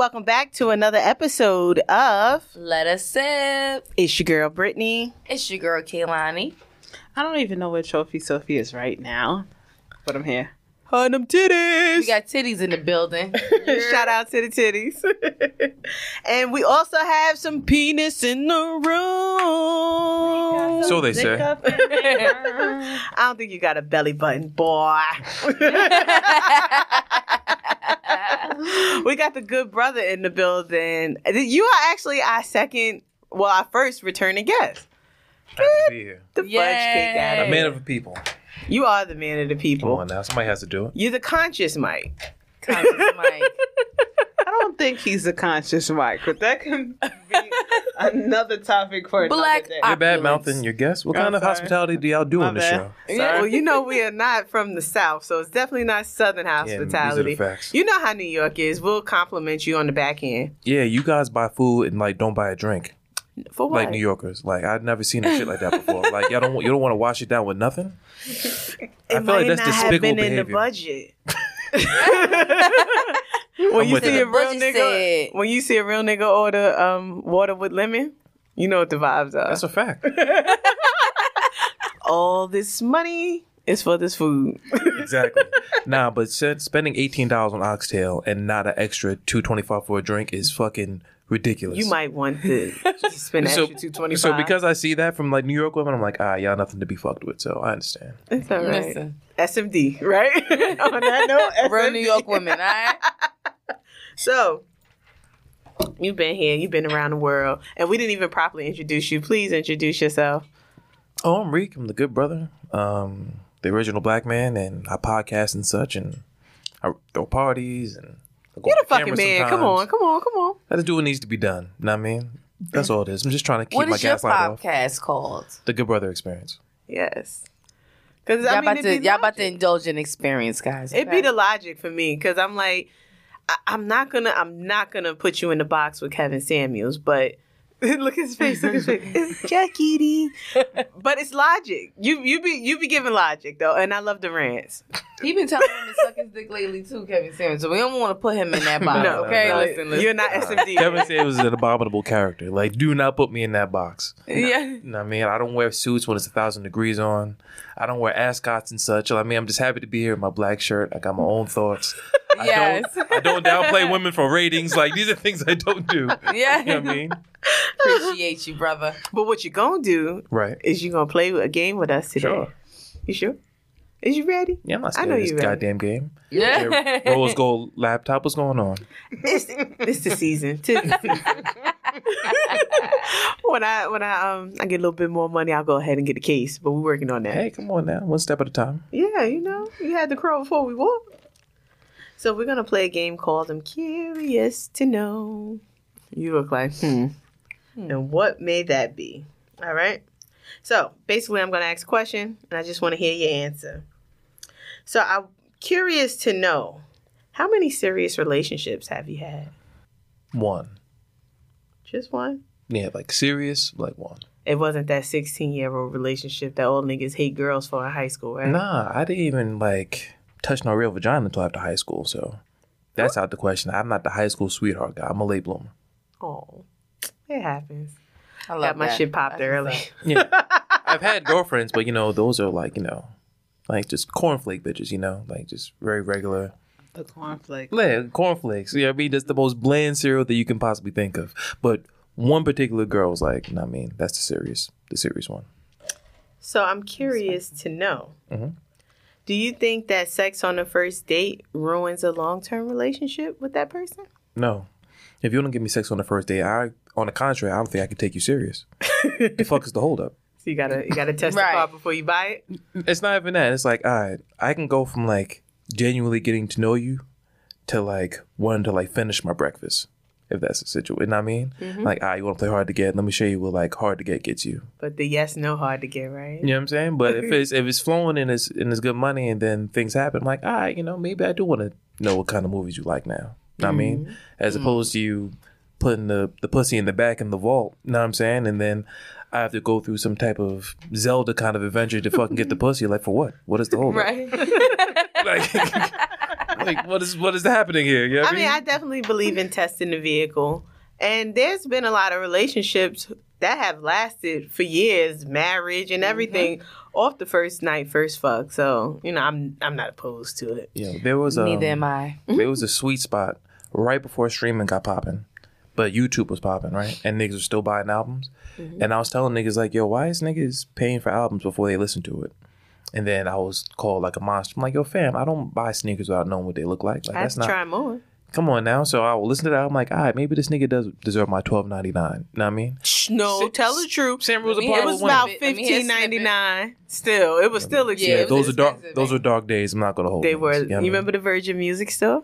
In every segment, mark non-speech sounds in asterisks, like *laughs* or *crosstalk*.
everybody. Welcome back to another episode of Let us sip. It's Your Girl Brittany. It's your girl Kaylani. I don't even know where Trophy Sophie is right now, but I'm here. On them titties. We got titties in the building. *laughs* Shout out to the titties. *laughs* and we also have some penis in the room. So they say. *laughs* I don't think you got a belly button, boy. *laughs* we got the good brother in the building. You are actually our second, well, our first returning guest. Happy to be here. The fudge cake addict. A man of the people. You are the man of the people. Come people. on now, somebody has to do it. You're the conscious Mike. Conscious Mike. *laughs* I don't think he's a conscious Mike, but that can be *laughs* another topic for another Black day. op- You're bad mouthing your guests. What I'm kind of sorry. hospitality do y'all do My on the bad. show? Yeah. Well, you know we are not from the South, so it's definitely not Southern Yeah, these are hospitality. the facts. you know how New York is. We'll compliment you on the back end. Yeah, you guys buy food and like don't buy a drink For what? like New Yorkers. Like I've never seen a shit like that before. Like y'all don't you don't want to wash it down with nothing. *laughs* It I feel might like that's not have despicable been in the behavior. budget. When you see a real nigga, said- when you see a real nigga order um water with lemon, you know what the vibes are. That's a fact. *laughs* All this money is for this food. exactly. *laughs* Nah, but spending eighteen dollars on oxtail and not an extra two twenty five for a drink is fucking ridiculous. you might want to *laughs* spend an so, extra two twenty five. so because I see that from like New York women, I'm like, ah, y'all nothing to be fucked with. So I understand. it's all right. Listen, SMD, right? *laughs* On that note, *laughs* real New York women, all right? So, you've been here, you've been around the world, and we didn't even properly introduce you. Please introduce yourself. Oh, I'm Reek. I'm the good brother, um, the original black man, and I podcast and such, and I throw parties and. I go You're on the fucking camera man. Come sometimes. on, come on, come on. I just do what needs to be done. You Know what I mean? That's all it is. I'm just trying to keep What my is your gaslight off. podcast called? The Good Brother Experience. Yes. Because Y'all I mean, about to y'all about to indulge in experience, guys. It'd be the logic for me because I'm like, I, I'm not gonna, I'm not gonna put you in the box with Kevin Samuels, but *laughs* look at his face, look at his face. *laughs* It's Jackie D. But it's logic. You you be you be giving logic though, and I love the rants. He been telling him to suck his dick lately too, Kevin Samuels. So we don't want to put him in that *laughs* box. no, okay, no, listen, listen. you're not SMD. Kevin said it was an abominable character. Like, do not put me in that box. Yeah. You know what I mean? I don't wear suits when it's a thousand degrees on. I don't wear ascots and such. I mean, I'm just happy to be here in my black shirt. I got my own thoughts. I Yes. don't, I don't downplay women for ratings. Like, these are things I don't do. *laughs* Yeah. You know what I mean? Appreciate you, brother. But what you're gonna do Right. is you're gonna play a game with us today. Sure. You sure? Is you ready? Yeah, I'm not I scared know of this you ready. goddamn game. Yeah. Yeah, Rose gold laptop. What's going on? *laughs* It's, it's the season. Tis the season. *laughs* when I when I um I get a little bit more money, I'll go ahead and get a case. But we're working on that. Hey, come on now. One step at a time. Yeah, you know, you had the crow before we walked. So we're gonna play a game called "I'm Curious to Know." You look like hmm. And what may that be? All right. So basically, I'm gonna ask a question, and I just want to hear your answer. So I'm curious to know how many serious relationships have you had? One. Just one. Yeah, like serious, like one. It wasn't that 16 year old relationship that old niggas hate girls for in high school, right? Nah, I didn't even like touch no real vagina until after high school. So that's out the question. I'm not the high school sweetheart guy. I'm a late bloomer. Oh, it happens. I love Got my that. shit popped early. what's. Yeah, *laughs* I've had girlfriends, but you know those are like you know, like just cornflake bitches. You know, like just very regular. The cornflake. Yeah, cornflakes. Yeah, I mean that's the most bland cereal that you can possibly think of. But one particular girl was like, no, I mean that's the serious, the serious one. So I'm curious to know Mhm. do you think that sex on the first date ruins a long term relationship with that person? No. If you don't give me sex on the first date, I on the contrary, I don't think I can take you serious. the fuck is the holdup? *laughs* So you gotta you gotta test Right. the car before you buy it. It's not even that. It's like, all right, I can go from like genuinely getting to know you to like wanting to like finish my breakfast. If that's the situation, you know what I mean? Like, ah, you want to play hard to get? Let me show you what like hard to get gets you. But the yes no hard to get right. You know what I'm saying? But if *laughs* it's if it's flowing and it's and it's good money and then things happen, I'm like, all right, you know, maybe I do want to know what kind of movies you like now. Know what I mean? As opposed to you putting the, the pussy in the back in the vault, You know what I'm saying? And then I have to go through some type of Zelda kind of adventure to fucking get the *laughs* pussy. Like for what? What is the *laughs* whole Right. Like Like, *laughs* like what is what is happening here? You know I mean, I definitely believe in testing the vehicle. And there's been a lot of relationships that have lasted for years, marriage and mm-hmm. everything, off the first night, first fuck. So, you know, I'm I'm not opposed to it. yeah, there was a Neither am I. Mm-hmm. there was a sweet spot right before streaming got popping, but YouTube was popping, right? And niggas were still buying albums. Mm-hmm. And I was telling niggas like, yo, why is niggas paying for albums before they listen to it? And then I was called like a monster. I'm like, yo, fam, I don't buy sneakers without knowing what they look like. Like I have that's to not. try more. Come on now. So I will listen to that. I'm like, all right, maybe this nigga does deserve my twelve ninety nine. Know what I mean? Shh, no, Sa- tell the truth. Same rules Let me apply It was about Let me hear fifteen snippet. ninety nine. Still, it was still Yeah, expensive. it Yeah, those are dark. Those man. are dark days. I'm not gonna hold. they names, were. you know You what I mean? remember the Virgin Music Store?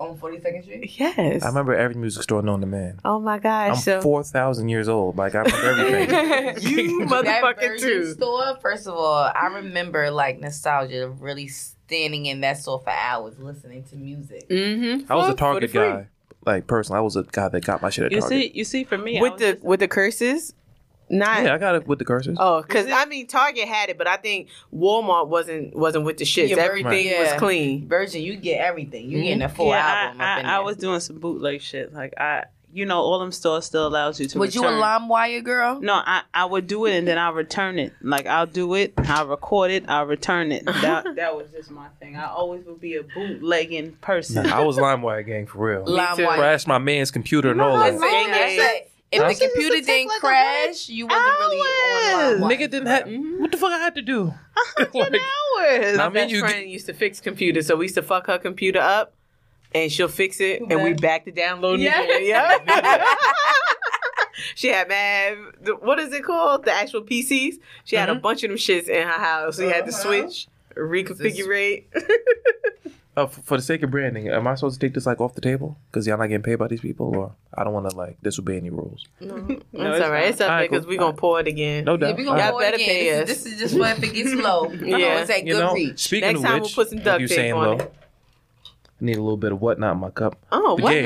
On 42nd Street? Yes. I remember every music store known to man. Oh my I'm gosh! so four thousand years old. Like I remember everything. *laughs* you that motherfucking Virgin too. store, first of all, I remember like nostalgia really standing in that store for hours listening to music. Mm-hmm. I was a Target guy. Like personally, I was a guy that got my shit at You Target. see, you see, for me, I with was the just- with the curses. Not yeah, I got it with the curses. Oh, because I mean, Target had it, but I think Walmart wasn't wasn't with the shits. Yeah, Everything Yeah. was clean. Virgin, you get everything. You getting a mm-hmm. full yeah, album. I, up in I, I was doing some bootleg shit. Like I, you know, all them stores still allows you to. Was you a return. LimeWire girl? No, I, I would do it and then I'll return it. Like I'll do it, I'll record it, I'll return it. *laughs* That that was just my thing. I always would be a bootlegging person. Nah, I was *laughs* LimeWire gang for real. LimeWire. Crashed my man's computer and all that. Listen, that's If the computer didn't like crash, you wasn't really on hours. LimeWire. Nigga didn't have. Mm-hmm. What the fuck I had to do? *laughs* Like, hours. Nah, My I mean, best you friend used to fix computers, so we used to fuck her computer up, and she'll fix it, and we back to downloading Yeah. again. Yeah. *laughs* she had mad. What is it called? The actual PCs. She had a mm-hmm. bunch of them shits in her house. We had to Uh-huh. switch, reconfigure. *laughs* uh, f- for the sake of branding, am I supposed to take this like off the table? Because y'all not getting paid by these people, or I don't want to like disobey any rules. no, *laughs* No, it's it's all right. It's Alright, because cool. we gonna pour it again. No Yeah, doubt. we gonna Y'all go better again. pay This, us. this is just for if it gets low. *laughs* You know, Yeah. it's at you good know, reach. speaking Next of time which, we'll put some like duct you tape saying, on Lo, it. I need a little bit of whatnot in my cup. Oh, The what game.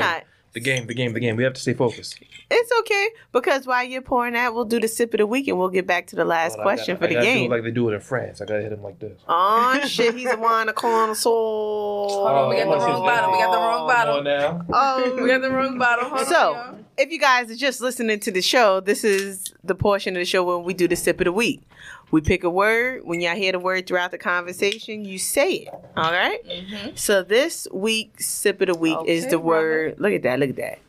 Not? The game, the game, the game. We have to stay focused. It's okay because while you're pouring that, we'll do the sip of the week and we'll get back to the last But I question gotta- for I the gotta do it game. like they do it in France. I gotta hit him like this. *laughs* Oh shit, he's a wine a connoisseur. Hold on, we got the Oh, wrong bottle. We got the wrong oh, bottle. Come on now. Oh, *laughs* We got the wrong bottle. Hold So, y'all. if you guys are just listening to the show, this is the portion of the show when we do the sip of the week. We pick a word. When y'all hear the word throughout the conversation, you say it. All right? Mhm. So this week's sip of the week is the brother. word. Look at that. Look at that.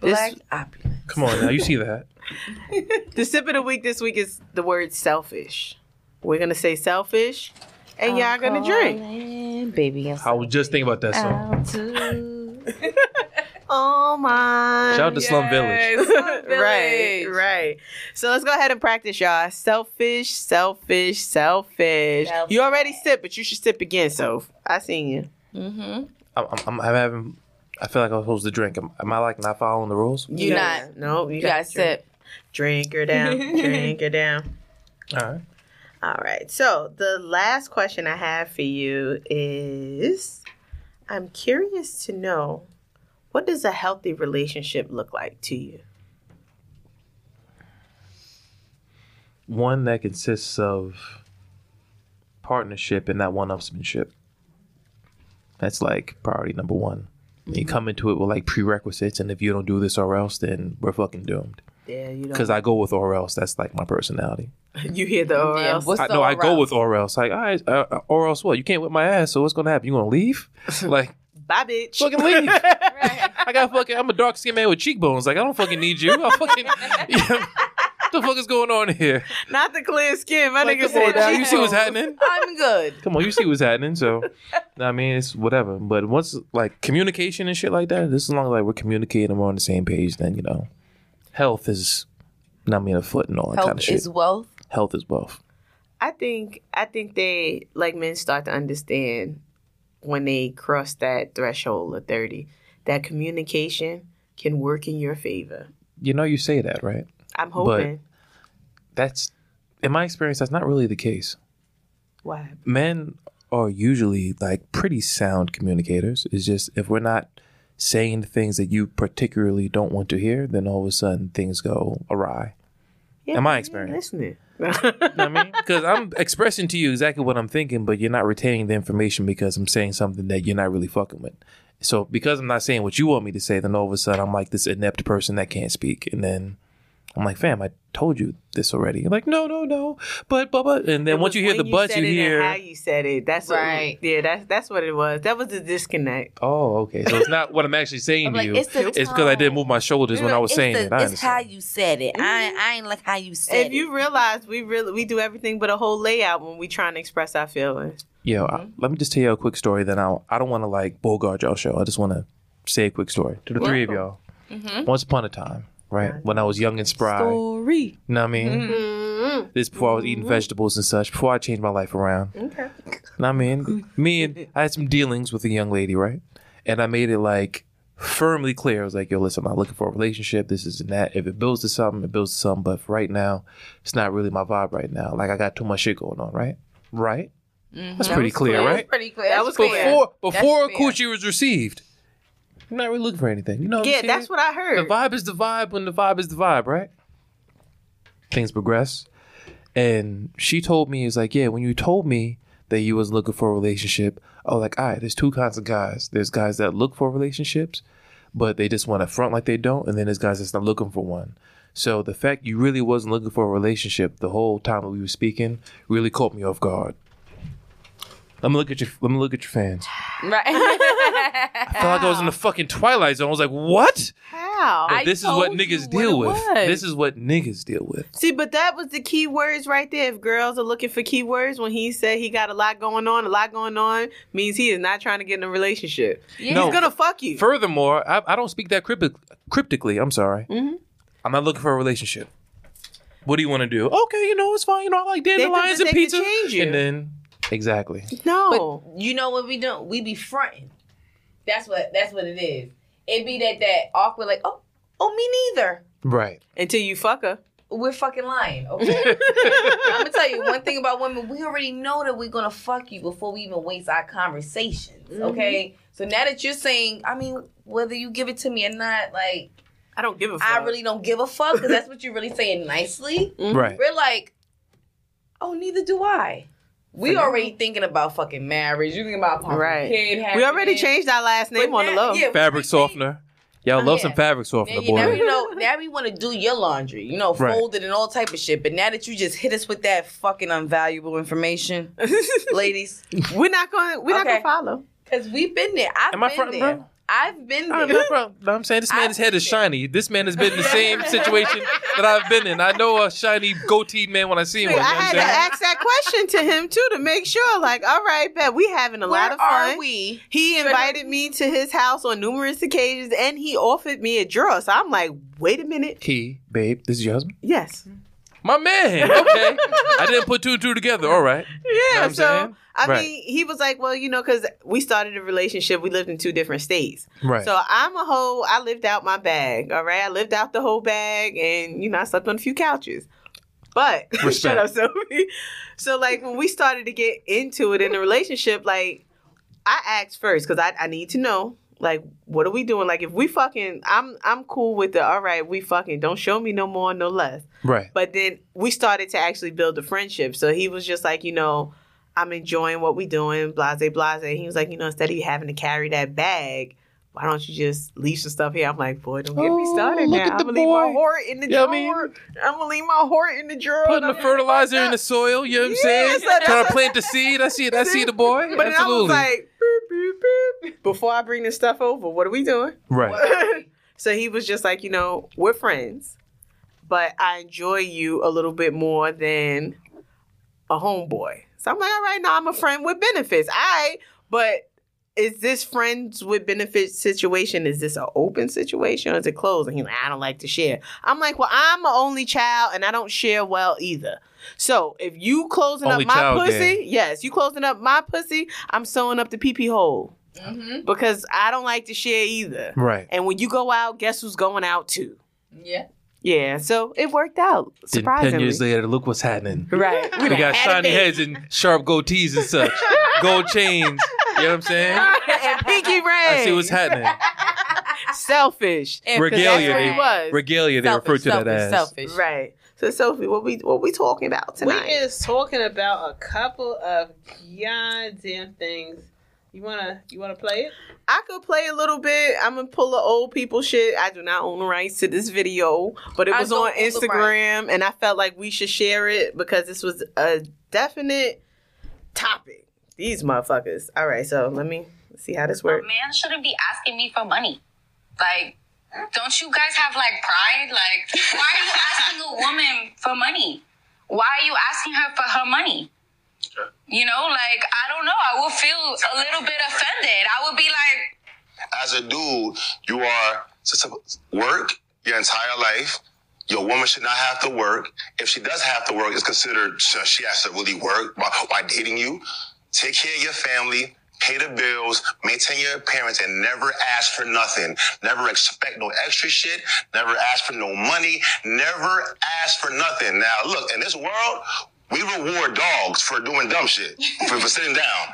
This- Black opulence. Come on now. You see that? *laughs* The sip of the week this week is the word selfish. We're gonna say selfish, and y'all gonna drink. drink. Baby, I'm I was just thinking about that song. Out too. Oh my! Shout out to Slum Village. Slum *laughs* right, Village. right. So let's go ahead and practice, y'all. Selfish, selfish, selfish. Selfish. You already sip, but you should sip again. So I seen you. Mm-hmm. I'm, I'm, I'm having. I feel like I'm supposed to drink. Am, am I like not following the rules? You gotta- not. No, you, You got gotta sip. Drink her down. *laughs* drink her down. All right. All right. So the last question I have for you is I'm curious to know what does a healthy relationship look like to you? One that consists of partnership and not one-upsmanship. That's like priority number one. You come into it with like prerequisites, and if you don't do this or else, then we're fucking doomed. Yeah, you Because don't. I go with or else. That's like my personality. *laughs* you hear the or Yeah, else. what's I, the no, I go else? with or else. Like, all right, uh, or else what? You can't whip my ass, so what's gonna happen? You gonna leave? *laughs* like, Bye, bitch. fucking *laughs* leave. I got fucking. I'm a dark skinned man with cheekbones. Like, I don't fucking need you. I fucking. *laughs* Yeah. What the fuck is going on here? Not the clear skin. My Like, nigga come on said now. You see what's cheekbones. happening? I'm good. Come on, you see what's happening. So, I mean, it's whatever. But once like communication and shit like that, this as long as like we're communicating and we're on the same page, then you know, health is not me in a foot and all that Health kind of shit. is wealth. health is wealth. I think I think they like men start to understand when they cross that threshold of thirty that communication can work in your favor. You know, you say that, right? I'm hoping. That's in my experience. That's not really the case. Why? men are usually like pretty sound communicators. It's just if we're not saying the things that you particularly don't want to hear, then all of a sudden things go awry. Yeah, in my experience. Listening. You know what I mean? *laughs* Because I'm expressing to you exactly what I'm thinking, but you're not retaining the information because I'm saying something that you're not really fucking with. So because I'm not saying what you want me to say, then all of a sudden I'm like this inept person that can't speak, and then I'm like, fam, I told you this already. You're like, no, no, no, but but but, and then once you hear when the buts, said you it and hear. how you said it. That's what- Right. yeah, that's that's what it was. That was the disconnect. Oh, okay. So it's not what I'm actually saying I'm to like, you. it's the It's because I didn't move my shoulders when I was saying the- it. I it's how you said it. I, ain't- I ain't like how you said If it. If you realize we really we do everything but a whole layout when we trying to express our feelings. Yo, Mm-hmm. I, let me just tell you a quick story. Then I I don't want to like bogart y'all show. I just want to say a quick story to the three of y'all. Mm-hmm. Once upon a time, right when I was young and spry. Story. You know what I mean? Mm-hmm. mm-hmm. This before I was eating mm-hmm. vegetables and such. Before I changed my life around. Okay. Know what I mean, mm-hmm. me and I had some dealings with a young lady, right? And I made it like firmly clear. I was like, "Yo, listen, I'm not looking for a relationship. This is and that. If it builds to something, it builds to something. But for right now, it's not really my vibe right now. Like I got too much shit going on, right? Right? That's pretty clear, clear. right? pretty clear. That was clear. clear. Before before a That's coochie was received, I'm not really looking for anything. You know? What I'm Yeah, that's what I heard. The vibe is the vibe when the vibe is the vibe, right? Things progress. And she told me, it's like, yeah, when you told me that you was looking for a relationship, I was like, all right, there's two kinds of guys. There's guys that look for relationships, but they just want to front like they don't. And then there's guys that's not looking for one. So the fact you really wasn't looking for a relationship the whole time that we were speaking really caught me off guard. Let me look at your let me look at your fans. Right. *laughs* I felt like I was in the fucking twilight zone. I was like, what? How? But I this is what niggas deal it with. was. This is what niggas deal with. See, but that was the key words right there. If girls are looking for keywords, when he said he got a lot going on, a lot going on means he is not trying to get in a relationship. No. He's gonna fuck you. Furthermore, I, I don't speak that cryptic, cryptically. I'm sorry. Mhm. I'm not looking for a relationship. What do you want to do? Okay, you know it's fine. You know I like dandelions and pizza. change you. And then exactly. no. But you know what we do? We be fronting. That's what that's what it is. It be that that awkward like, oh, oh me neither. Right. Until you fuck her. We're fucking lying, okay? *laughs* I'm gonna tell you one thing about women. We already know that we're gonna fuck you before we even waste our conversations, okay? So now that you're saying, I mean, whether you give it to me or not, like I don't give a fuck. I really don't give a fuck because that's what you're really saying nicely. Mhm. Right. We're like, oh, neither do I. We For already thinking about fucking marriage. You thinking about possible Right. kid We already happening. changed our last name But on the now- low. yeah, oh, Fabric softener. Y'all Oh, love yeah. some fabric softener, you, now boy. you know. Now we want to do your laundry. You know, Right. fold it and all type of shit. But now that you just hit us with that fucking unvaluable information, *laughs* ladies, we're not going. We're not going to follow. because we've been there. I've Am I front, fronting, there. bro? I've been oh, No, there. no, bro. No, I'm saying this I- man's head is shiny. This man has been in the same *laughs* situation that I've been in. I know a shiny goatee man when I see him. I You know had I'm to ask that question to him too to make sure. Like, all right, bet we having a Where lot of fun. are we? He invited me to his house on numerous occasions, and he offered me a draw. So I'm like, wait a minute. He, babe, this is your husband? Yes. My man. *laughs* Okay. I didn't put two and two together. All right. Yeah. what I'm so saying? I Right. mean, he was like, well, you know, because we started a relationship. We lived in two different states. Right. So I'm a whole. I lived out my bag. All right, I lived out the whole bag, and you know, I slept on a few couches. But *laughs* shut up, Sophie. So like when we started to get into it in the relationship, like I asked first because I, I need to know like what are we doing? Like if we fucking, I'm I'm cool with the all right, we fucking don't show me no more, no less. right. But then we started to actually build a friendship. So he was just like, you know, I'm enjoying what we doing, blase, blase. He was like, you know, instead of you having to carry that bag, why don't you just leave some stuff here? I'm like, boy, don't get me Oh, started look now. I'm the gonna leave my boy. heart in the I drawer. mean- I'm gonna leave my heart in the drawer. Putting the fertilizer in the soil, you know what I'm Yeah, saying? so Trying to plant the seed. I see it. I see the boy. But then I was like. Before I bring this stuff over, what are we doing? right. *laughs* so he was just like, you know, we're friends, but I enjoy you a little bit more than a homeboy. So I'm like, all right, now I'm a friend with benefits. All right, but is this friends with benefits situation? Is this an open situation or is it closed? And he's like, I don't like to share. I'm like, well, I'm an only child and I don't share well either. So if you closing Only up my pussy, gang. yes, you closing up my pussy, I'm sewing up the pee pee hole Mm-hmm. because I don't like to share either. Right. And when you go out, guess who's going out too? Yeah. Yeah, so it worked out Then surprisingly. ten years later, look what's happening. right? We got shiny heads and sharp goatees and such, gold *laughs* chains. You know what I'm saying? and pinky ring. I see what's happening. *laughs* Selfish. And Regalia, that's what they, he was. regalia. They refer to that as. selfish. Right. So Sophie, what we what we talking about tonight? We is talking about a couple of goddamn things. You wanna you wanna play it? I could play a little bit. I'm gonna pull the old people shit. I do not own the rights to this video, but it was on own the rights. Instagram, and I felt like we should share it because this was a definite topic. These motherfuckers. All right, so let me see how this A works. man shouldn't be asking me for money. Like, don't you guys have like pride? Like, why are you asking a woman for money? Why are you asking her for her money? You know, like, I don't know. I will feel a little bit offended. I would be like, as a dude, you are work your entire life. Your woman should not have to work. If she does have to work, it's considered she has to really work by, while dating you. Take care of your family, pay the bills, maintain your appearance, and never ask for nothing. Never expect no extra shit. Never ask for no money. Never ask for nothing. Now, look, in this world, we reward dogs for doing dumb shit, *laughs* for, for sitting down.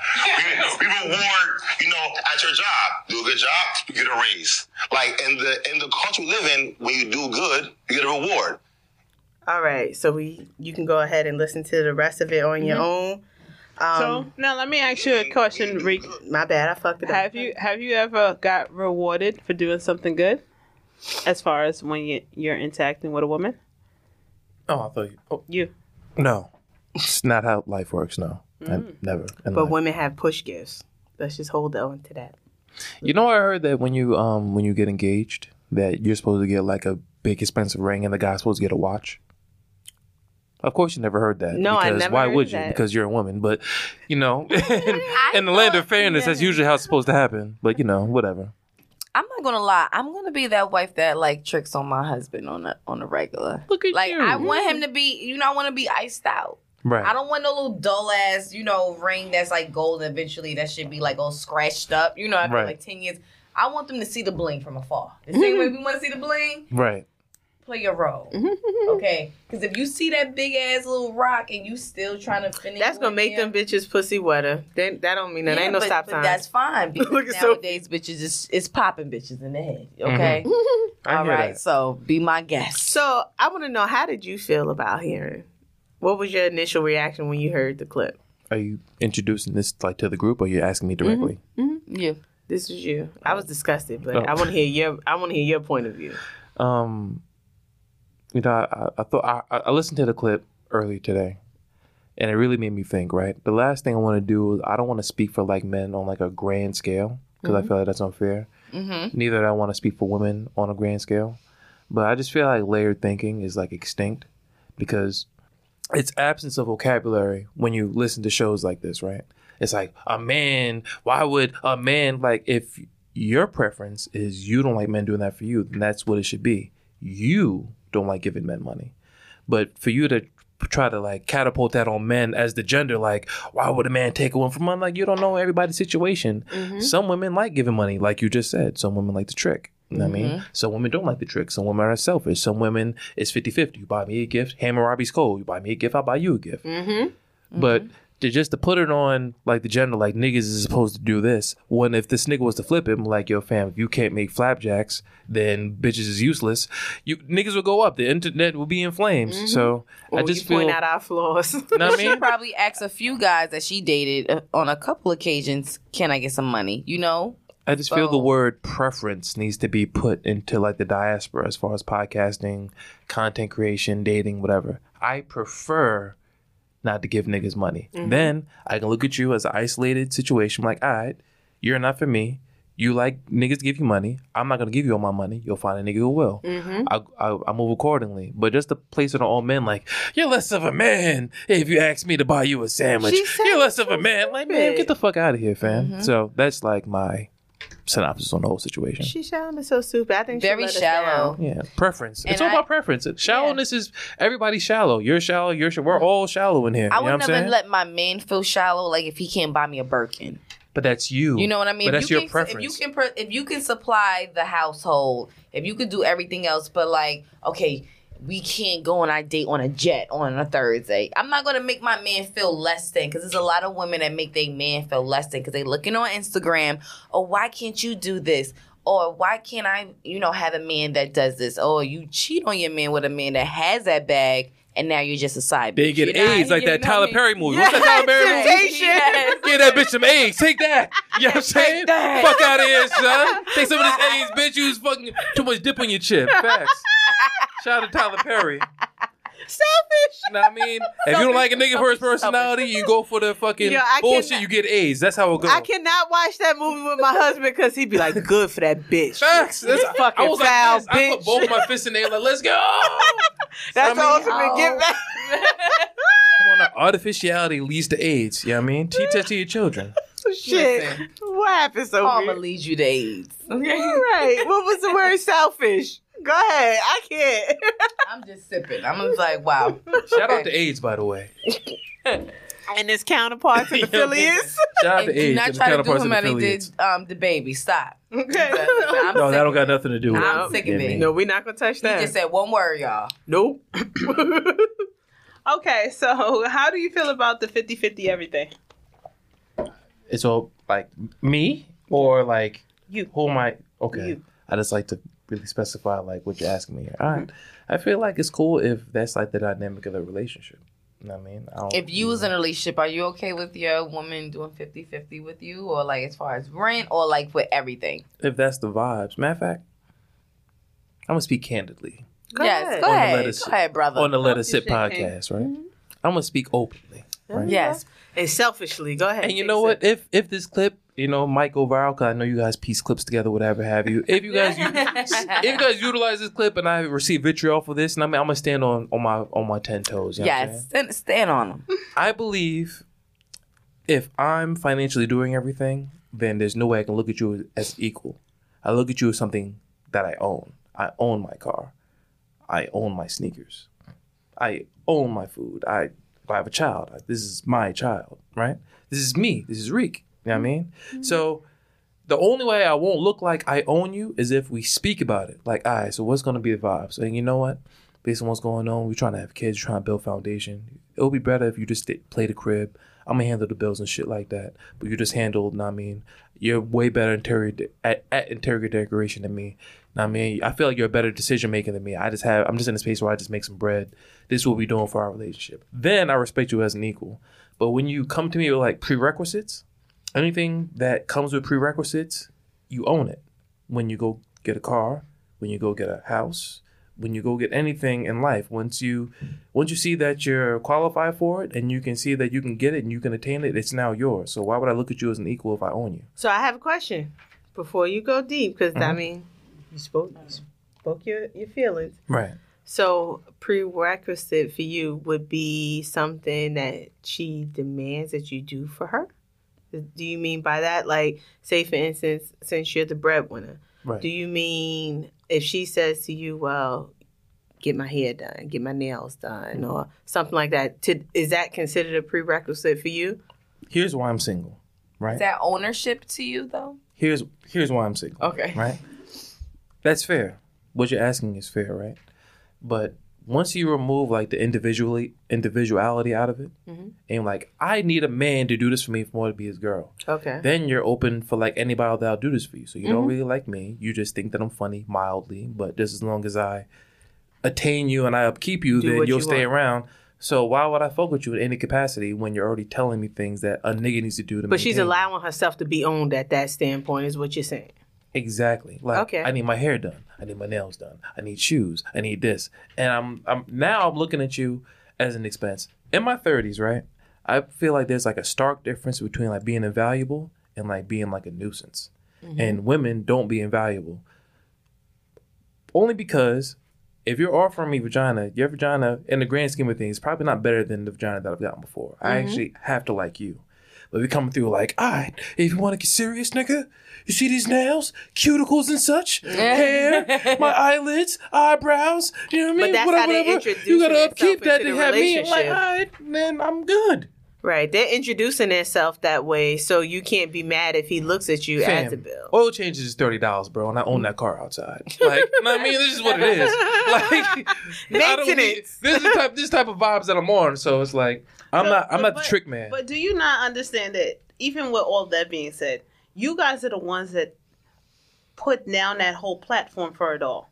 We, we reward, you know, at your job. Do a good job, you get a raise. Like in the in the culture we live in, when you do good, you get a reward. All right, so we you can go ahead and listen to the rest of it on your own. Um, so now let me ask you a question, Reek. my bad, I fucked it up. Have you have you ever got rewarded for doing something good? As far as when you, you're interacting with a woman, Oh, I thought you. Oh, you no, it's not how life works. No, I, never. But life. women have push gifts. Let's just hold on to that. You know, I heard that when you um when you get engaged, that you're supposed to get like a big expensive ring, and the guy's supposed to get a watch. Of course, you never heard that. No, I never Why heard would you? that. Because you're a woman. But you know, in, *laughs* *laughs* in the land of thought- fairness, that's usually how it's supposed to happen. But you know, whatever. I'm not gonna lie. I'm gonna be that wife that like tricks on my husband on a on a regular. look at Like you. I want him to be, you know, I want to be iced out. Right. I don't want no little dull ass, you know, ring that's like gold. And eventually, that should be like all scratched up. You know, after Right. like ten years, I want them to see the bling from afar. The same way mm-hmm. we want to see the bling, Right. play your role, mm-hmm. okay? Because if you see that big ass little rock and you still trying to finish, That's gonna make them bitches pussy wetter. They, that don't mean that ain't no but, stop but sign. That's fine *laughs* because Look at Sophie. nowadays bitches is it's popping bitches in the head. Okay, mm-hmm. *laughs* I all hear right. that. So be my guest. So I want to know how did you feel about hearing? What was your initial reaction when you heard the clip? Are you introducing this like to the group, or are you asking me directly? Yeah. This was you. I was disgusted, but Oh. I want to hear your. I want to hear your point of view. Um, you know, I, I thought I, I listened to the clip earlier today, and it really made me think. Right, the last thing I want to do is I don't want to speak for like men on like a grand scale because I feel like that's unfair. Mm-hmm. Neither do I want to speak for women on a grand scale, but I just feel like layered thinking is like extinct because it's absence of vocabulary when you listen to shows like this, right? It's like a man. Why would a man like if your preference is you don't like men doing that for you, then that's what it should be. You don't like giving men money, but for you to try to like catapult that on men as the gender, like why would a man take a woman from men? Like you don't know everybody's situation. Mm-hmm. Some women like giving money, like you just said. Some women like the trick. You know what I mean? Some women don't like the trick. Some women are selfish. Some women it's 50-50. You buy me a gift, Hammer Robbie's cold. You buy me a gift, I'll buy you a gift. Mm-hmm. But to just to put it on like the gender, like niggas is supposed to do this. When if this nigga was to flip him, like yo fam, if you can't make flapjacks, then bitches is useless. You niggas will go up. The internet will be in flames. So I just you feel. point out our flaws. *laughs* know I *laughs* She mean? probably asked a few guys that she dated uh, on a couple occasions, "Can I get some money?" You know, I just feel the word preference needs to be put into like the diaspora as far as podcasting, content creation, dating, whatever. I prefer not to give niggas money. Then I can look at you as an isolated situation like, all right, you're not for me. You like niggas to give you money. I'm not gonna give you all my money. You'll find a nigga who will. I, I I move accordingly. But just to place it on all men, like you're less of a man if you ask me to buy you a sandwich. You're less of a man. Like man, get the fuck out of here, fam. So that's like my synopsis on the whole situation. she sounded so stupid. I think she Very let us shallow. down. Yeah, preference. And it's all I- about preference. Shallowness is everybody's shallow. You're shallow. You're sh- we're all shallow in here. I you know would what I'm never let my man feel shallow. Like if he can't buy me a Birkin, but that's you. you know what I mean. But if that's you your can, preference. If you can, pro- if you can supply the household, if you could do everything else, but like, okay, we can't go on our date on a jet on a Thursday. I'm not gonna make my man feel less than because there's a lot of women that make their man feel less than because they looking on Instagram. Oh, why can't you do this? Or why can't I, you know, have a man that does this? Or you cheat on your man with a man that has that bag, and now you're just a side. They bitch. get You're not- AIDS like that Tyler what I mean? Perry movie. What's that Tyler Perry movie? Temptation. Yes. *laughs* Give that bitch some AIDS. Take that. You know what I'm saying? that. Fuck out of here, son. Take some of this *laughs* AIDS, bitch. You was fucking too much dip on your chip. Facts. Shout out to Tyler Perry. Selfish. You know what I mean? If you don't like a nigga for his personality, you go for the fucking Yo, bullshit, cannot- you get AIDS. That's how it goes. I cannot watch that movie with my husband because he'd be like, *laughs* "Good for that bitch." Facts. That's, fucking I was foul like this. I put both my fists in there like, let's go. *laughs* That's I the mean, ultimate oh. get back. Come on, now. artificiality leads to AIDS. You know what I mean? Teach that to your children. *laughs* Shit. Listen. What happened, Karma Sophie? leads you to AIDS. Okay. Right. What was the word selfish? Go ahead. I can't. *laughs* I'm just sipping. I'm just like, wow. Shout out Okay. to AIDS, by the way. *laughs* and his counterparts and affiliates. Shout out And to do AIDS. not and the try to do him and how they did um, the baby. Stop. Okay. *laughs* I'm No, that don't got nothing to do with it. I'm it. sick of Yeah, it. man. No, we're not gonna touch that. He just said one word, y'all. nope. Okay, so how do you feel about the 50-50 everything? It's all like me or like You. Who am I? Okay. You. I just like to really specify like what you're asking me here. All right. Mm-hmm. I feel like it's cool if that's like the dynamic of the relationship. You know what I mean? I don't, If you was in a relationship, are you okay with your woman doing 50-50 with you? Or like as far as rent or like with everything? if that's the vibes. Matter of fact, I'm gonna speak candidly Go yes, ahead. go On the ahead. lettuce- Go ahead, brother. on the Let Talk Us your Sit shit, King. podcast, right? Mm-hmm. I'm gonna speak openly, right? yes. And selfishly, go ahead. And you Fix know what? it. If if this clip, you know, might go viral, cause I know you guys piece clips together, whatever have you. If you guys, *laughs* if you guys utilize this clip and I receive vitriol for this, and I mean, I'm gonna stand on on my on my ten toes. You know? Yes. Stand, stand on them. *laughs* I believe if I'm financially doing everything, then there's no way I can look at you as equal. I look at you as something that I own. I own my car. I own my sneakers. I own my food. I, if I have a child, I- this is my child, right? This is me. This is Reek. You know what I mean? Mm-hmm. So the only way I won't look like I own you is if we speak about it. Like, all right, so what's going to be the vibe? So, you know what? Based on what's going on, we're trying to have kids, trying to build foundation. It'll be better if you just play the crib. I'm going to handle the bills and shit like that. But you just handle, know what I mean? You're way better interior de- at, at interior decoration than me. I mean, I feel like you're a better decision maker than me. I just have, I'm just in a space where I just make some bread. This is what we're doing for our relationship. Then I respect you as an equal. But when you come to me with like prerequisites, anything that comes with prerequisites, you own it. When you go get a car, when you go get a house, when you go get anything in life, once you once you see that you're qualified for it and you can see that you can get it and you can attain it, it's now yours. So why would I look at you as an equal if I own you? So I have a question before you go deep, because I Mhm. mean, you spoke you spoke your your feelings. Right. So prerequisite for you would be something that she demands that you do for her. Do you mean by that, like, say for instance, since you're the breadwinner, Right. do you mean if she says to you, "Well, get my hair done, get my nails done," or something like that? To, is that considered a prerequisite for you? Here's why I'm single. Right. Is that ownership to you though? here's here's why I'm single. Okay. Right. That's fair. What you're asking is fair, right? But once you remove like the individually individuality out of it, Mhm. and like I need a man to do this for me for more to be his girl. Okay. then you're open for like anybody that'll do this for you. So you don't Mhm. really like me. You just think that I'm funny mildly, but just as long as I attain you and I upkeep you, Do then you'll you stay want. around. So why would I fuck with you in any capacity when you're already telling me things that a nigga needs to do to me? But she's maintain you? allowing herself to be owned at that standpoint, is what you're saying. Exactly. Like Okay. I need my hair done. I need my nails done. I need shoes. I need this. And I'm I'm now I'm looking at you as an expense. In my 30s, right? I feel like there's like a stark difference between like being invaluable and like being like a nuisance. Mm-hmm. And women don't be invaluable. Only because if you're offering me vagina, your vagina, in the grand scheme of things, is probably not better than the vagina that I've gotten before. I mm-hmm. actually have to like you. But we coming through like, all right, if you want to get serious, nigga, you see these nails, cuticles and such, hair, *laughs* my eyelids, eyebrows, you know what I mean? But that's how they introduce You gotta upkeep that to have me. I'm like, all right, then I'm good. Right. They're introducing themselves that way, so you can't be mad if he looks at you as a bill. Oil changes is thirty dollars, bro, and I own that car outside. *laughs* Like, you know what I mean? This is what it is. *laughs* Like, I don't need- this is the type, this type of vibes that I'm on. So it's like, I'm So- not, I'm not the trick man. But do you not understand that even with all that being said, you guys are the ones that put down that whole platform for it all.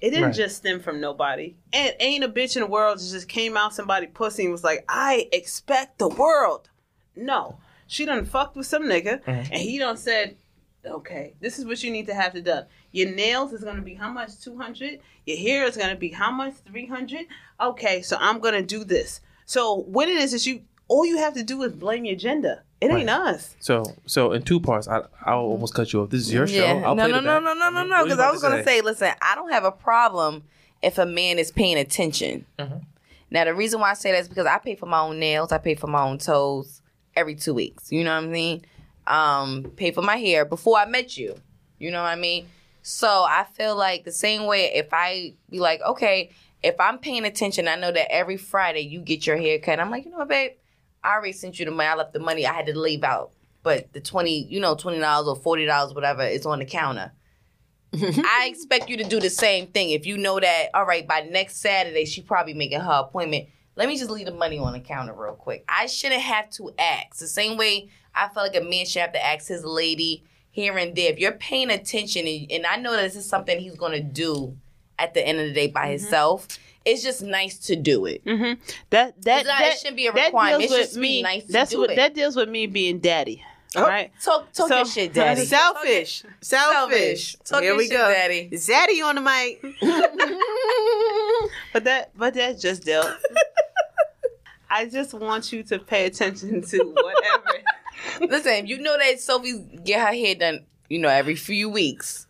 It didn't Right. just stem from nobody. And ain't a bitch in the world that just came out somebody pussy and was like, I expect the world. No. She done fucked with some nigga mm-hmm. and he done said, Okay, this is what you need to have to done. Your nails is gonna be how much? Two hundred. Your hair is gonna be how much? Three hundred. Okay, so I'm gonna do this. So what it is is you all you have to do is blame your gender. It ain't us. So, so in two parts, I I'll almost cut you off. This is your show. Yeah. I'll no, play no, the no, back. no, no, no, mean, no. Because about I to was gonna say, listen, I don't have a problem if a man is paying attention. Mm-hmm. Now, the reason why I say that is because I pay for my own nails, I pay for my own toes every two weeks. You know what I mean? Um, pay for my hair before I met you. You know what I mean? So I feel like the same way if I be like, okay, if I'm paying attention, I know that every Friday you get your hair cut. I'm like, you know what, babe? I already sent you the money. I left the money. I had to leave out. But the twenty, you know, twenty dollars or forty dollars, whatever, is on the counter. *laughs* I expect you to do the same thing. If you know that, all right, by next Saturday, she probably making her appointment. Let me just leave the money on the counter real quick. I shouldn't have to ask. The same way I feel like a man should have to ask his lady here and there. If you're paying attention, and, and I know that this is something he's going to do at the end of the day by himself, it's just nice to do it. Mm-hmm. That that not- that it shouldn't be a requirement. deals It should be me. nice to that's do what it. that deals with me being daddy. Oh. Right. Talk, talk So- your shit, daddy. Selfish. Selfish. Talk Here your we shit, go. daddy. Zaddy on the mic. *laughs* But that but that's just dealt. I just want you to pay attention to whatever. *laughs* Listen, you know that Sophie get her hair done, you know, every few weeks.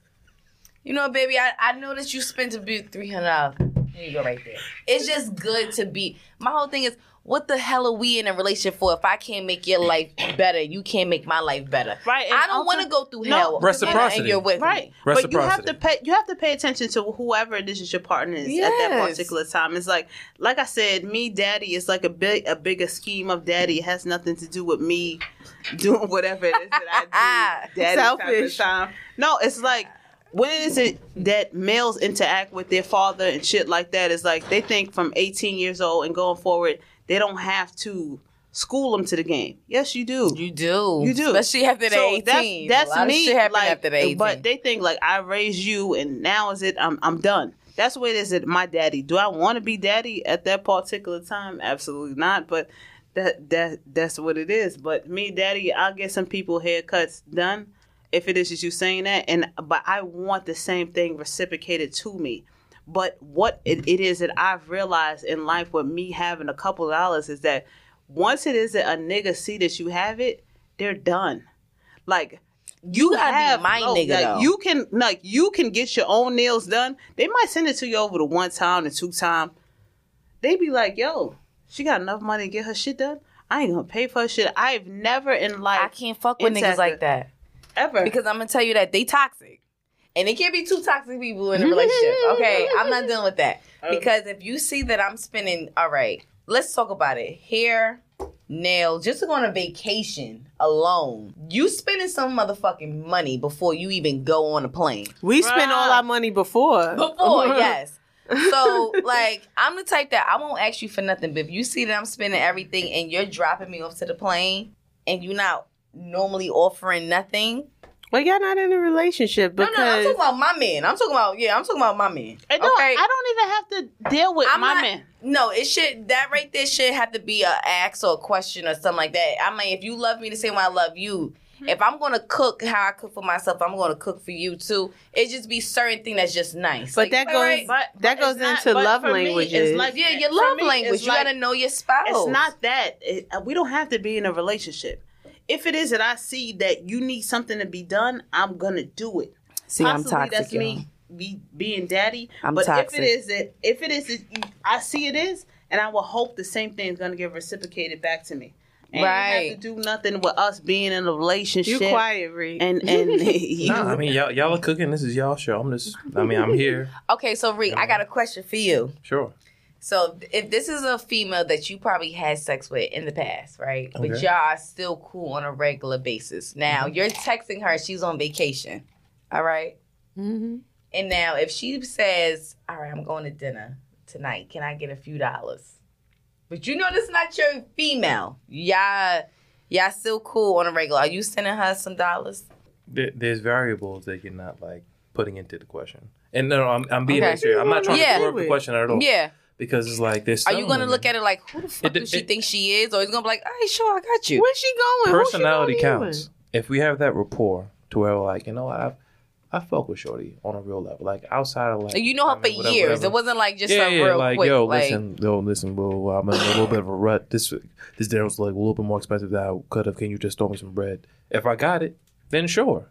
You know, baby, I, I know that you spent about three hundred dollars. There you go, right there. It's just good to be. My whole thing is, what the hell are we in a relationship for if I can't make your life better, you can't make my life better. Right, I don't want to go through No, hell. Reciprocity. And you're with me. Right. But you have to pay you have to pay attention to whoever it is that your partner is at that particular time. It's like like I said, me daddy is like a big a bigger scheme of daddy. It has nothing to do with me *laughs* doing whatever it is that I do. *laughs* Daddy Selfish. time. No, it's like when is it that males interact with their father and shit like that? It's like they think from 18 years old and going forward, they don't have to school them to the game. Yes, you do. You do. You do. Especially after the So 18. That's, that's me. Of shit happened like, after the 18. But they think like I raised you and now is it I'm I'm done. That's the way it is at my daddy. Do I want to be daddy at that particular time? Absolutely not. But that that that's what it is. But me, daddy, I'll get some people haircuts done if it is just you saying that. And but I want the same thing reciprocated to me. But what it, it is that I've realized in life with me having a couple dollars is that once it is that a nigga see that you have it, they're done. Like you gotta have be my no, nigga, like, though. You can like you can get your own nails done. They might send it to you over the one time, the two time. They be like, "Yo, she got enough money to get her shit done. I ain't gonna pay for her shit." I've never in life I can't fuck with niggas like that. Ever Because I'm gonna tell you that they toxic. And it can't be two toxic people in a relationship. *laughs* Okay. I'm not dealing with that. Um, because if you see that I'm spending all right, let's talk about it. Hair, nails, just to go on a vacation alone. You spending some motherfucking money before you even go on a plane. We spent all our money before. Before, *laughs* yes. So, *laughs* like, I'm the type that I won't ask you for nothing, but if you see that I'm spending everything and you're dropping me off to the plane and you're not normally offering nothing, Well, y'all not in a relationship no, because no, I'm talking about my man. I'm talking about yeah, I'm talking about my man. And no, okay, I don't even have to deal with I'm my not- man. No, it should that right there should have to be a ask or a question or something like that. I mean, if you love me the same way I love you, if I'm gonna cook how I cook for myself, I'm gonna cook for you too. It just be certain thing that's just nice. But Like, that goes- right, But, That but goes it's not- into love for me, languages. like yeah, your love language. You like- gotta know your spouse. It's not that. It, uh, we don't have to be in a relationship. If it is that I see that you need something to be done, I'm gonna do it. See, I'm Possibly toxic. That's me be being daddy. I'm but toxic. if it is that, if it is that I see it is, and I will hope the same thing is gonna get reciprocated back to me. And you Right. have to do nothing with us being in a relationship. you quiet, Reed. And *laughs* and *laughs* you, Nah, I mean y'all y'all are cooking. This is y'all show. I'm just. I mean I'm here. *laughs* Okay, so Reek, I got a question for you. Sure. So if this is a female that you probably had sex with in the past, right? But y'all are still cool on a regular basis. Now you're texting her, she's on vacation. All right? Mhm. And now if she says, All right, I'm going to dinner tonight, can I get a few dollars? But you know this is not your female. Y'all y'all still cool on a regular. Are you sending her some dollars? there, there's variables that you're not like putting into the question. And no, no I'm, I'm being Okay. serious. I'm not trying Yeah. to throw up the question at all. Yeah. Because it's like there's. Are you gonna look at it like who the fuck It- does she it- think she is, or is gonna be like, all right, sure, I got you. Where's she going? Who's she personality going counts. with? If we have that rapport to where we're like, you know what, I've I fuck with Shorty on a real level, like outside of like You know her I mean, for whatever, years. whatever. It wasn't like just yeah, yeah, real like quick. yo, like, listen, yo, listen, bro, I'm in a little bit of a rut. This this dinner was like a little bit more expensive than I could have. Can you just throw me some bread? If I got it, then sure.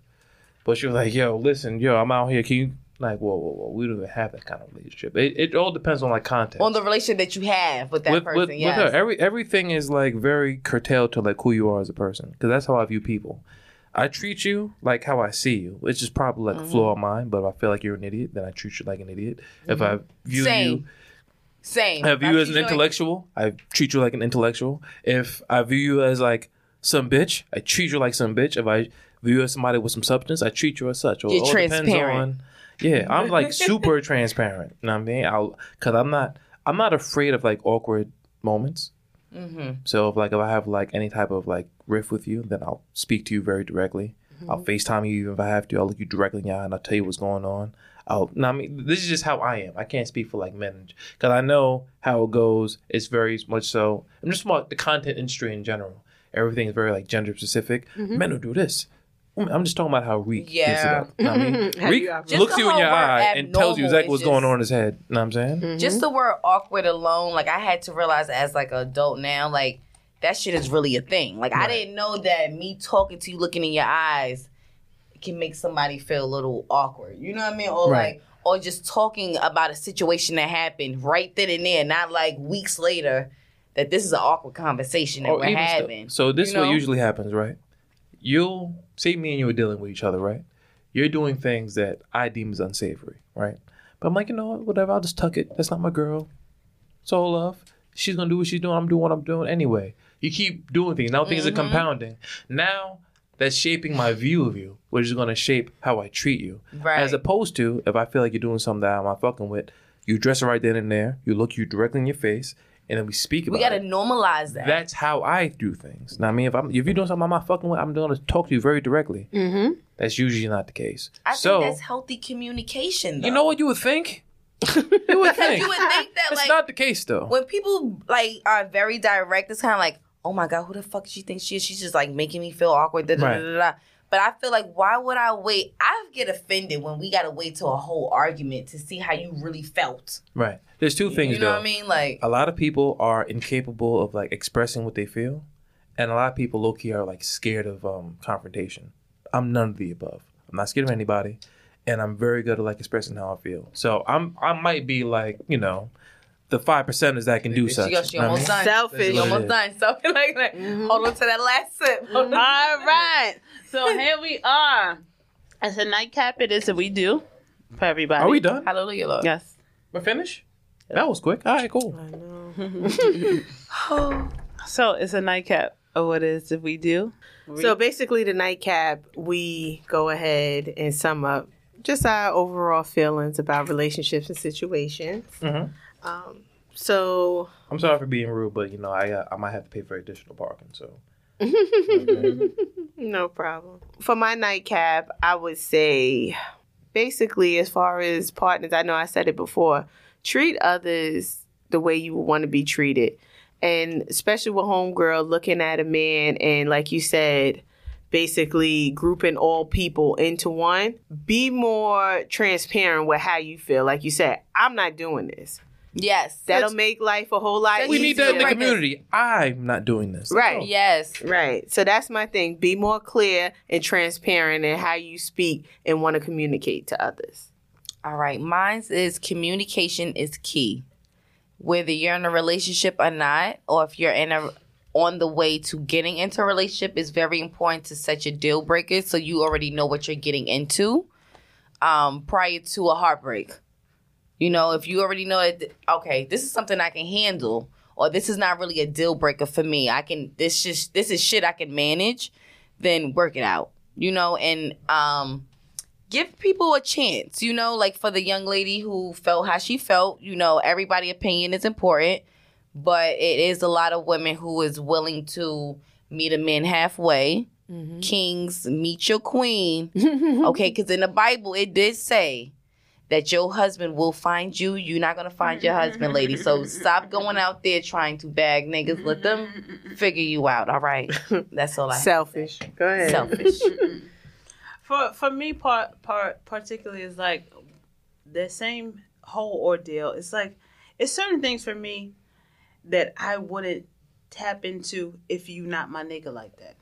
But she was like, yo, listen, yo, I'm out here. Can you like, whoa, whoa, whoa? We don't even have that kind of relationship. It, it all depends on like context. on the relationship that you have with that with, person. with, yes. with her, every everything is like very curtailed to like who you are as a person. Because that's how I view people. I treat you like how I see you, which is probably like a flaw mm-hmm. of mine. But if I feel like you're an idiot, then I treat you like an idiot. If I mm-hmm. view Same. you Same. I view I you as an like- intellectual. I treat you like an intellectual. If I view you as like some bitch, I treat you like some bitch. If I view you as somebody with some substance, I treat you as such. It You're depends transparent. on- yeah, I'm like super transparent. You know what I mean? I'll because I'm not I'm not afraid of like awkward moments. Mm-hmm. So if like if I have like any type of like riff with you, then I'll speak to you very directly. Mm-hmm. I'll FaceTime you if I have to. I'll look you directly in the eye and I'll tell you what's going on. I'll no, I mean this is just how I am. I can't speak for like men because I know how it goes. It's very much so. I'm just about the content industry in general. Everything is very like gender specific. Men will do this. I'm just talking about how Reek. Yeah. gets it up. You know what I mean? *laughs* Reek you looks you in your eye and tells you exactly what's is going on in his head. You know what I'm saying? Mm-hmm. Just the word awkward alone, like I had to realize as like an adult now, like that shit is really a thing. Like I didn't know that me talking to you, looking in your eyes, can make somebody feel a little awkward. You know what I mean? Or Right. like, or just talking about a situation that happened right then and there, not like weeks later. That this is an awkward conversation that Or we're even still- having. So this you is what usually happens, right? You'll say me and you are dealing with each other, right? You're doing things that I deem as unsavory, right? But I'm like, you know what? Whatever. I'll just tuck it. That's not my girl. It's all love. She's gonna do what she's doing. I'm doing what I'm doing anyway. You keep doing things. Now things are mm-hmm. compounding. Now that's shaping my view of you, which is gonna shape how I treat you. Right. As opposed to if I feel like you're doing something that I'm not fucking with, you dress right then and there. You look you directly in your face, and then we speak about we gotta it. normalize that. That's how I do things. Now, I mean, if I'm if you're doing something I'm not fucking with, I'm to talk to you very directly. Mm-hmm. That's usually not the case. I so think that's healthy communication. Though. you know what you would think? you would *laughs* think. you would think that It's like not the case though. when people like are very direct, it's kind of like, oh my god, who the fuck she thinks she is? She's just like making me feel awkward. Da, da, Right. da, da, da. But I feel like why would I wait? I get offended when we gotta wait till a whole argument to see how you really felt. right. There's two things you know though. what I mean? Like, A lot of people are incapable of like expressing what they feel, and a lot of people low key are like scared of um confrontation. I'm none of the above. I'm not scared of anybody, and I'm very good at like expressing how I feel. So I'm I might be like you know, the five percenters that can do she, such. go- she you I almost mean? done. Selfish. She That's what it almost is. done. *laughs* So like, like hold on to that last sip. *laughs* All right. So *laughs* here we are. As a nightcap, it is that we do for everybody. Are we done? Hallelujah, Lord. Yes. We're finished. That was quick. All right, cool. I know. Oh. So it's a nightcap of what it is that we do. So basically, the nightcap, we go ahead and sum up just our overall feelings about relationships and situations. Mhm. Um, so I'm sorry for being rude, but you know I uh, I might have to pay for additional parking. So *laughs* No problem. For my nightcap, I would say basically, as far as partners, I know I said it before, treat others the way you want to be treated. And especially with Homegirl looking at a man and, like you said, basically grouping all people into one, be more transparent with how you feel. Like you said, I'm not doing this. Yes. That'll make life a whole lot we easier. need that in the community. I'm not doing this. Right. Yes. Right. So that's my thing. Be more clear and transparent in how you speak and want to communicate to others. All right. Mine's is communication is key. Whether you're in a relationship or not, or if you're in a on the way to getting into a relationship, it's very important to set your deal breakers so you already know what you're getting into um, prior to a heartbreak. You know, if you already know that, okay, this is something I can handle, or this is not really a deal breaker for me. I can this just this is shit I can manage. Then work it out. You know, and um, give people a chance. You know, like for the young lady who felt how she felt. You know, everybody' opinion is important, but it is a lot of women who is willing to meet a man halfway kings meet your queen. *laughs* okay, because in the Bible it did say that your husband will find you. You're not gonna find your mm-hmm. husband, lady. So stop going out there trying to bag niggas. Let them mm-hmm. figure you out. All right. *laughs* That's all I. Selfish. Go ahead. Selfish. Mm-hmm. for for me part part particularly is like the same whole ordeal it's like it's certain things for me that i wouldn't tap into if you not my nigga like that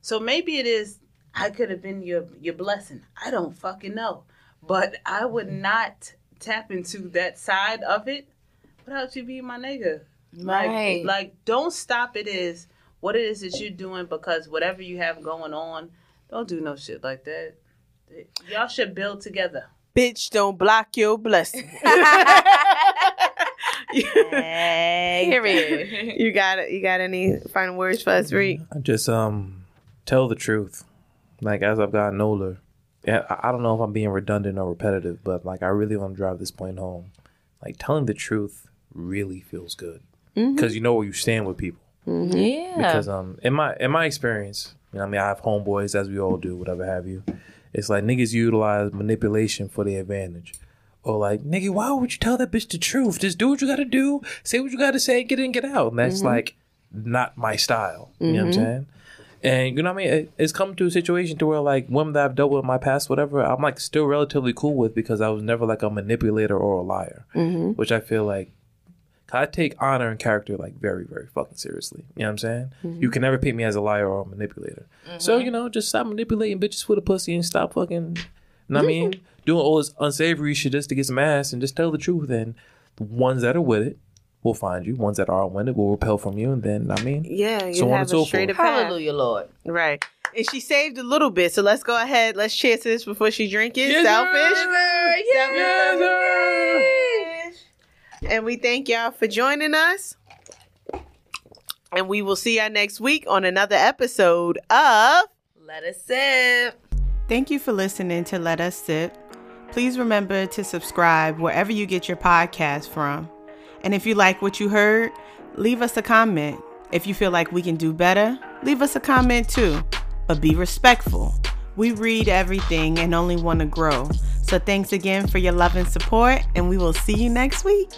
so maybe it is i could have been your your blessing i don't fucking know but i would not tap into that side of it without you being my nigga Right. like, like don't stop it is what it is that you're doing because whatever you have going on don't do no shit like that. Y'all should build together. Bitch, don't block your blessing. *laughs* *laughs* Period. you got it. You got any final words for us, Reed? I just um tell the truth. Like as I've gotten older, yeah, I I don't know if I'm being redundant or repetitive, but like I really want to drive this point home. Like telling the truth really feels good mm-hmm. because you know where you stand with people. Mm-hmm. Yeah. Because um in my in my experience, you know, I mean, I have homeboys as we all do, whatever have you. It's like niggas utilize manipulation for their advantage. Or like, nigga, why would you tell that bitch the truth? Just do what you gotta do, say what you gotta say, get in, get out. And that's mm-hmm. like not my style. You know what I'm saying? And you know what I mean? It, it's come to a situation to where like women that I've dealt with in my past, whatever, I'm like still relatively cool with because I was never like a manipulator or a liar. Mm-hmm. Which I feel like I take honor and character like very, very fucking seriously. You know what I'm saying? Mm-hmm. You can never paint me as a liar or a manipulator. So, mm-hmm. you know, just stop manipulating bitches for the pussy and stop fucking, you know what I mean? Doing all this unsavory shit just to get some ass and just tell the truth. And the ones that are with it will find you. Ones that aren't with it will repel from you. And then, I mean, Yeah, you So on have and so a forth. Hallelujah, Lord. Right. And she saved a little bit, so let's go ahead. Let's cheers to this before she drink it. Yes, Selfish. sir. Selfish. And we thank y'all for joining us. And we will see y'all next week on another episode of Let us sip. Thank you for listening to Let Us Sip. Please remember to subscribe wherever you get your podcast from. And if you like what you heard, leave us a comment. If you feel like we can do better, leave us a comment too. But be respectful. We read everything and only want to grow. So thanks again for your love and support, and we will see you next week.